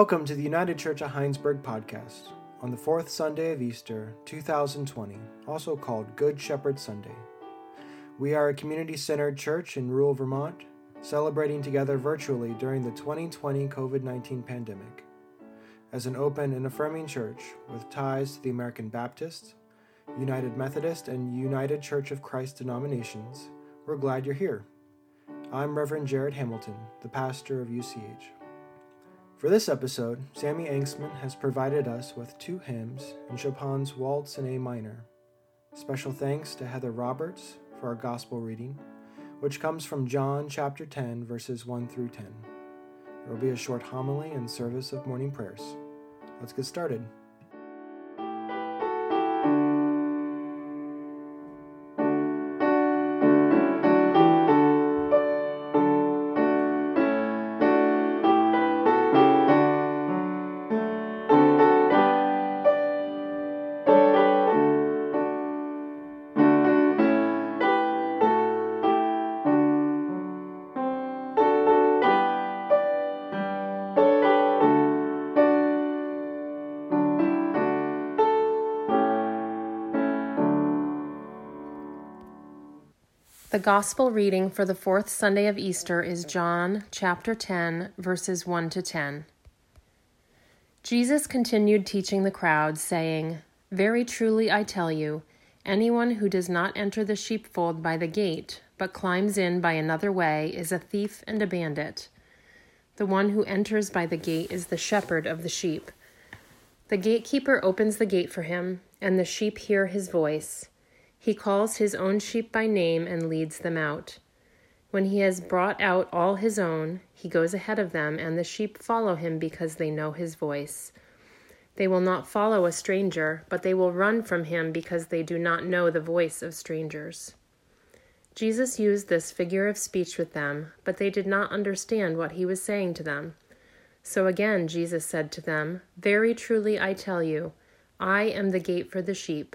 Welcome to the United Church of Hinesburg podcast on the fourth Sunday of Easter 2020, also called Good Shepherd Sunday. We are a community centered church in rural Vermont, celebrating together virtually during the 2020 COVID 19 pandemic. As an open and affirming church with ties to the American Baptist, United Methodist, and United Church of Christ denominations, we're glad you're here. I'm Reverend Jared Hamilton, the pastor of UCH. For this episode, Sammy Angstman has provided us with two hymns in Chopin's Waltz in A minor. Special thanks to Heather Roberts for our gospel reading, which comes from John chapter 10, verses 1 through 10. There will be a short homily and service of morning prayers. Let's get started. The Gospel reading for the fourth Sunday of Easter is John chapter 10, verses 1 to 10. Jesus continued teaching the crowd, saying, Very truly I tell you, anyone who does not enter the sheepfold by the gate, but climbs in by another way, is a thief and a bandit. The one who enters by the gate is the shepherd of the sheep. The gatekeeper opens the gate for him, and the sheep hear his voice. He calls his own sheep by name and leads them out. When he has brought out all his own, he goes ahead of them, and the sheep follow him because they know his voice. They will not follow a stranger, but they will run from him because they do not know the voice of strangers. Jesus used this figure of speech with them, but they did not understand what he was saying to them. So again Jesus said to them, Very truly I tell you, I am the gate for the sheep.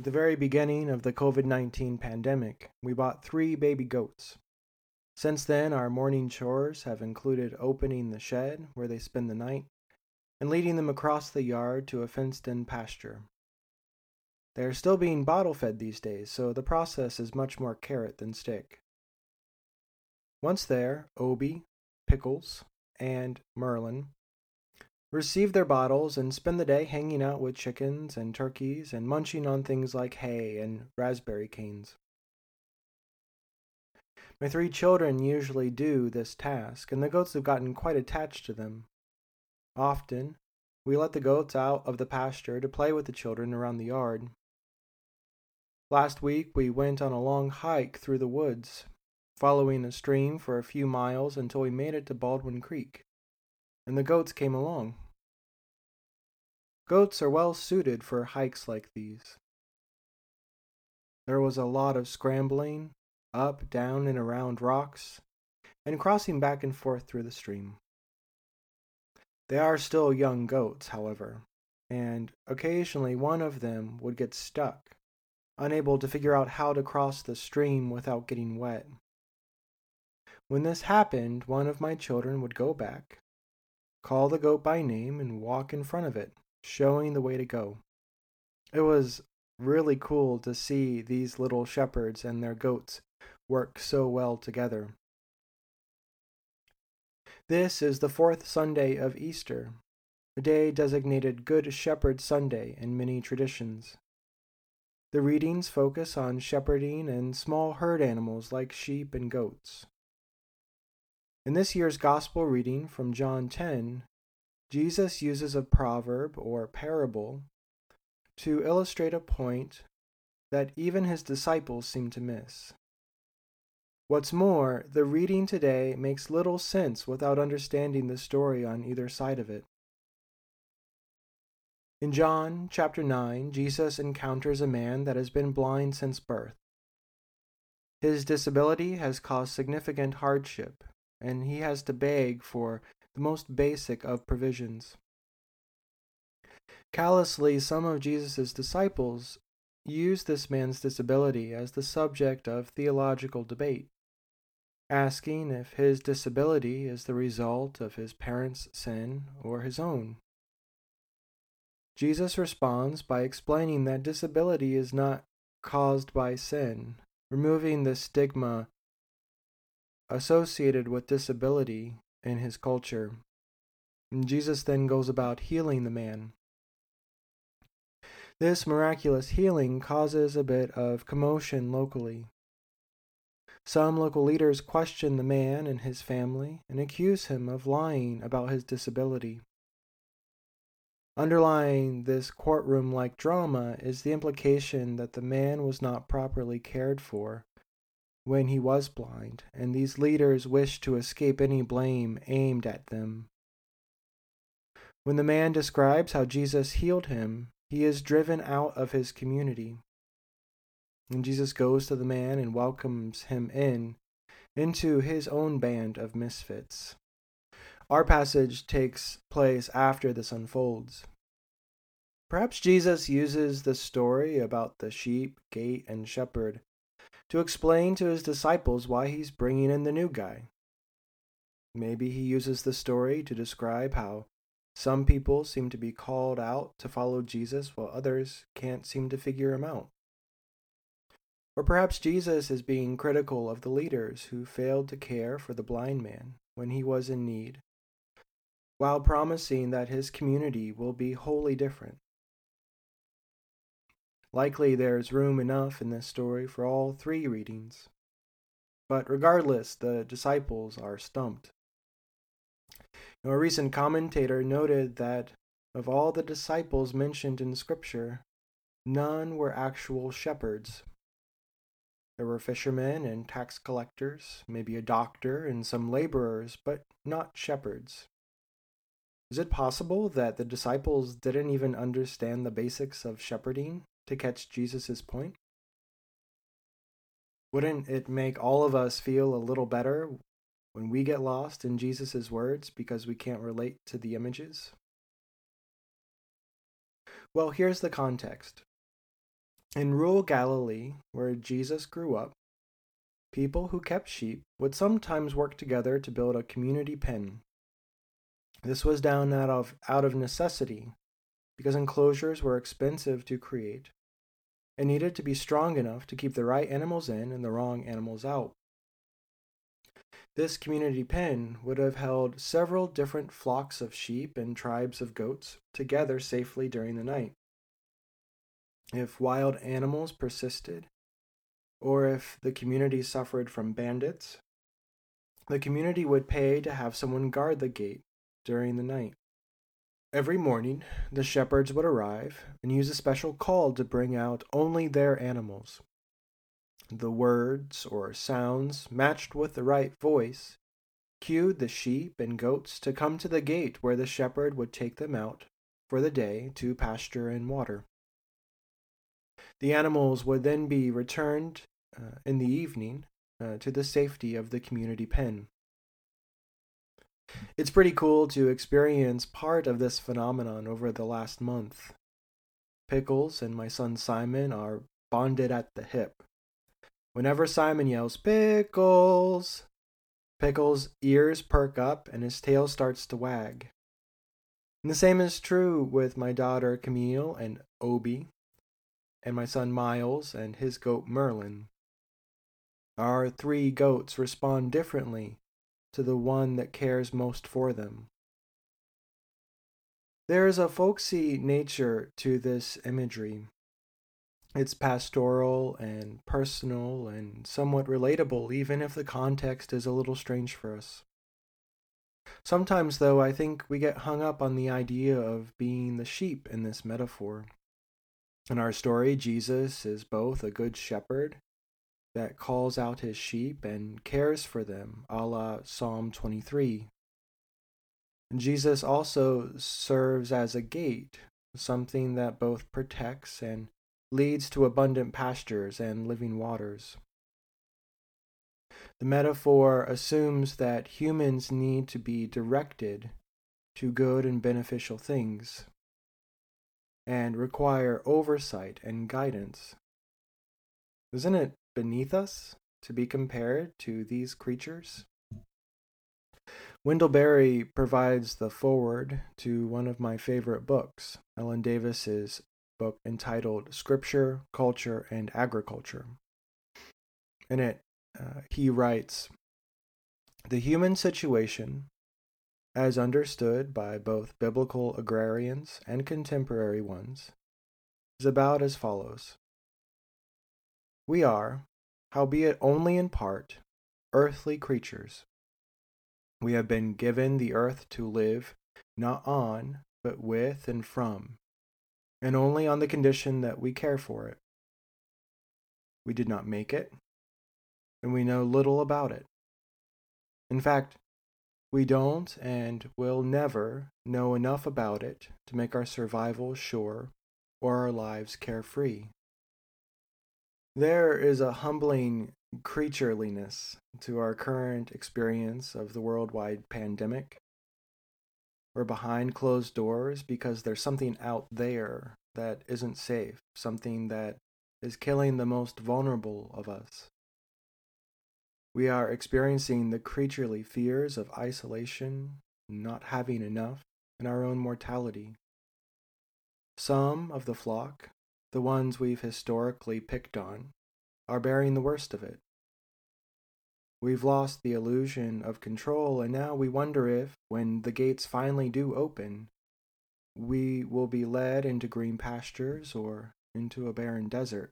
At the very beginning of the COVID 19 pandemic, we bought three baby goats. Since then, our morning chores have included opening the shed where they spend the night and leading them across the yard to a fenced in pasture. They are still being bottle fed these days, so the process is much more carrot than stick. Once there, Obi, Pickles, and Merlin receive their bottles and spend the day hanging out with chickens and turkeys and munching on things like hay and raspberry canes. My three children usually do this task, and the goats have gotten quite attached to them. Often, we let the goats out of the pasture to play with the children around the yard. Last week, we went on a long hike through the woods, following a stream for a few miles until we made it to Baldwin Creek and the goats came along. Goats are well suited for hikes like these. There was a lot of scrambling, up, down, and around rocks, and crossing back and forth through the stream. They are still young goats, however, and occasionally one of them would get stuck, unable to figure out how to cross the stream without getting wet. When this happened, one of my children would go back, call the goat by name, and walk in front of it, showing the way to go. It was really cool to see these little shepherds and their goats work so well together. This is the fourth Sunday of Easter, a day designated Good Shepherd Sunday in many traditions. The readings focus on shepherding and small herd animals like sheep and goats. In this year's Gospel reading from John 10, Jesus uses a proverb or parable to illustrate a point that even his disciples seem to miss. What's more, the reading today makes little sense without understanding the story on either side of it. In John chapter 9, Jesus encounters a man that has been blind since birth. His disability has caused significant hardship, and he has to beg for the most basic of provisions. Callously, some of Jesus' disciples use this man's disability as the subject of theological debate, asking if his disability is the result of his parents' sin or his own. Jesus responds by explaining that disability is not caused by sin, removing the stigma associated with disability in his culture. And Jesus then goes about healing the man. This miraculous healing causes a bit of commotion locally. Some local leaders question the man and his family and accuse him of lying about his disability. Underlying this courtroom like drama is the implication that the man was not properly cared for when he was blind, and these leaders wished to escape any blame aimed at them. When the man describes how Jesus healed him, he is driven out of his community. And Jesus goes to the man and welcomes him in into his own band of misfits. Our passage takes place after this unfolds. Perhaps Jesus uses the story about the sheep, gate, and shepherd to explain to his disciples why he's bringing in the new guy. Maybe he uses the story to describe how some people seem to be called out to follow Jesus while others can't seem to figure him out. Or perhaps Jesus is being critical of the leaders who failed to care for the blind man when he was in need, while promising that his community will be wholly different. Likely there's room enough in this story for all three readings. But regardless, the disciples are stumped. Now, a recent commentator noted that of all the disciples mentioned in Scripture, none were actual shepherds. There were fishermen and tax collectors, maybe a doctor and some laborers, but not shepherds. Is it possible that the disciples didn't even understand the basics of shepherding to catch Jesus' point? Wouldn't it make all of us feel a little better when we get lost in Jesus' words because we can't relate to the images? Well, here's the context. In rural Galilee, where Jesus grew up, people who kept sheep would sometimes work together to build a community pen. This was done out of, out of necessity, because enclosures were expensive to create and needed to be strong enough to keep the right animals in and the wrong animals out. This community pen would have held several different flocks of sheep and tribes of goats together safely during the night. If wild animals persisted, or if the community suffered from bandits, the community would pay to have someone guard the gate during the night. Every morning, the shepherds would arrive and use a special call to bring out only their animals. The words or sounds matched with the right voice cued the sheep and goats to come to the gate where the shepherd would take them out for the day to pasture and water. The animals would then be returned uh, in the evening uh, to the safety of the community pen. It's pretty cool to experience part of this phenomenon over the last month. Pickles and my son Simon are bonded at the hip. Whenever Simon yells, Pickles! Pickles' ears perk up and his tail starts to wag. And the same is true with my daughter Camille and Obi, and my son Miles and his goat Merlin. Our three goats respond differently to the one that cares most for them. There is a folksy nature to this imagery. It's pastoral and personal and somewhat relatable, even if the context is a little strange for us. Sometimes, though, I think we get hung up on the idea of being the sheep in this metaphor. In our story, Jesus is both a good shepherd that calls out his sheep and cares for them, a la Psalm 23. Jesus also serves as a gate, something that both protects and leads to abundant pastures and living waters. The metaphor assumes that humans need to be directed to good and beneficial things and require oversight and guidance. Isn't it beneath us to be compared to these creatures? Wendell Berry provides the foreword to one of my favorite books, Ellen Davis's book entitled Scripture, Culture, and Agriculture. In it, uh, he writes The human situation, as understood by both biblical agrarians and contemporary ones, is about as follows We are, howbeit only in part, earthly creatures. We have been given the earth to live not on, but with and from, and only on the condition that we care for it. We did not make it, and we know little about it. In fact, we don't and will never know enough about it to make our survival sure or our lives carefree. There is a humbling creatureliness to our current experience of the worldwide pandemic. We're behind closed doors because there's something out there that isn't safe, something that is killing the most vulnerable of us. We are experiencing the creaturely fears of isolation, not having enough, and our own mortality. Some of the flock the ones we've historically picked on, are bearing the worst of it. We've lost the illusion of control, and now we wonder if, when the gates finally do open, we will be led into green pastures or into a barren desert.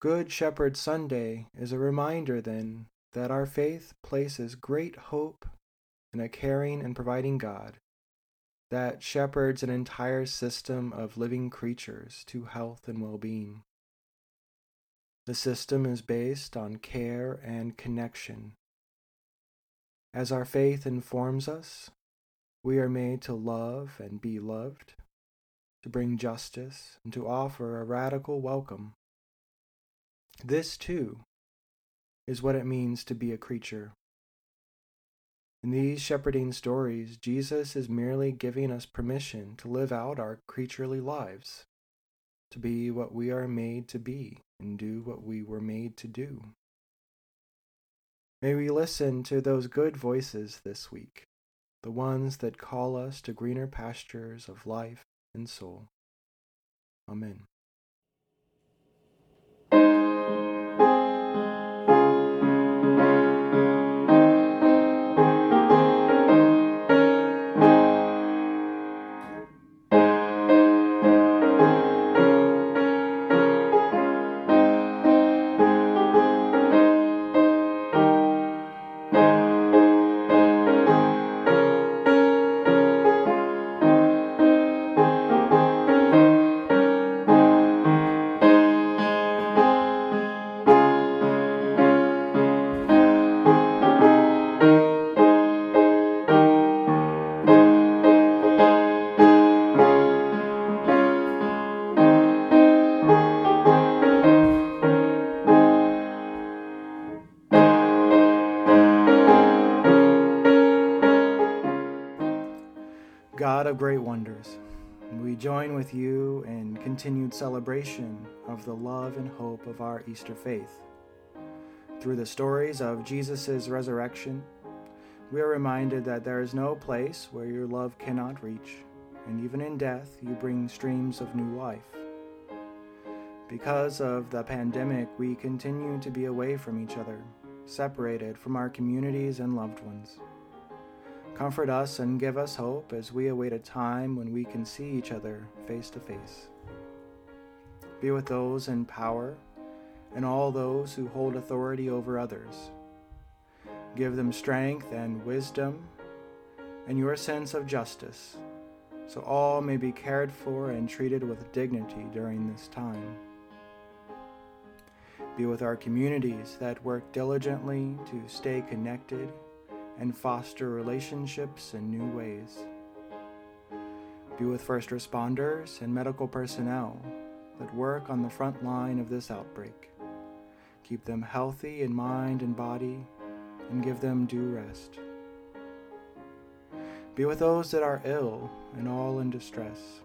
Good Shepherd Sunday is a reminder, then, that our faith places great hope in a caring and providing God that shepherds an entire system of living creatures to health and well being. The system is based on care and connection. As our faith informs us, we are made to love and be loved, to bring justice, and to offer a radical welcome. This, too, is what it means to be a creature. In these shepherding stories, Jesus is merely giving us permission to live out our creaturely lives, to be what we are made to be and do what we were made to do. May we listen to those good voices this week, the ones that call us to greener pastures of life and soul. Amen. With you in continued celebration of the love and hope of our Easter faith. Through the stories of Jesus' resurrection, we are reminded that there is no place where your love cannot reach, and even in death, you bring streams of new life. Because of the pandemic, we continue to be away from each other, separated from our communities and loved ones. Comfort us and give us hope as we await a time when we can see each other face to face. Be with those in power and all those who hold authority over others. Give them strength and wisdom and your sense of justice, so all may be cared for and treated with dignity during this time. Be with our communities that work diligently to stay connected and foster relationships in new ways. Be with first responders and medical personnel that work on the front line of this outbreak. Keep them healthy in mind and body, and give them due rest. Be with those that are ill and all in distress.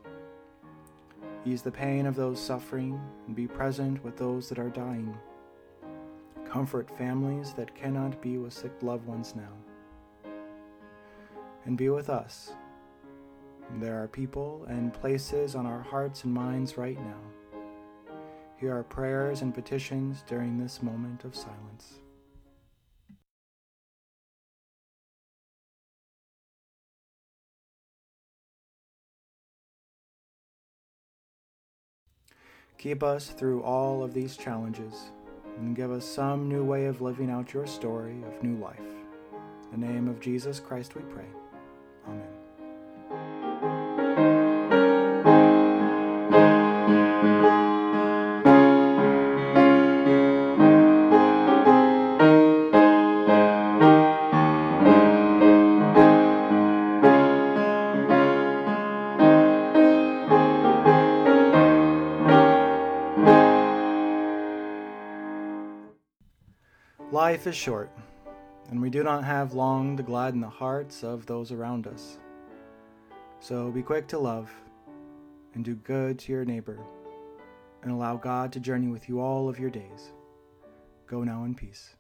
Ease the pain of those suffering and be present with those that are dying. Comfort families that cannot be with sick loved ones now and be with us. There are people and places on our hearts and minds right now. Hear our prayers and petitions during this moment of silence. Keep us through all of these challenges and give us some new way of living out your story of new life. In the name of Jesus Christ we pray. Amen. Life is short and we do not have long to gladden the hearts of those around us. So be quick to love and do good to your neighbor, and allow God to journey with you all of your days. Go now in peace.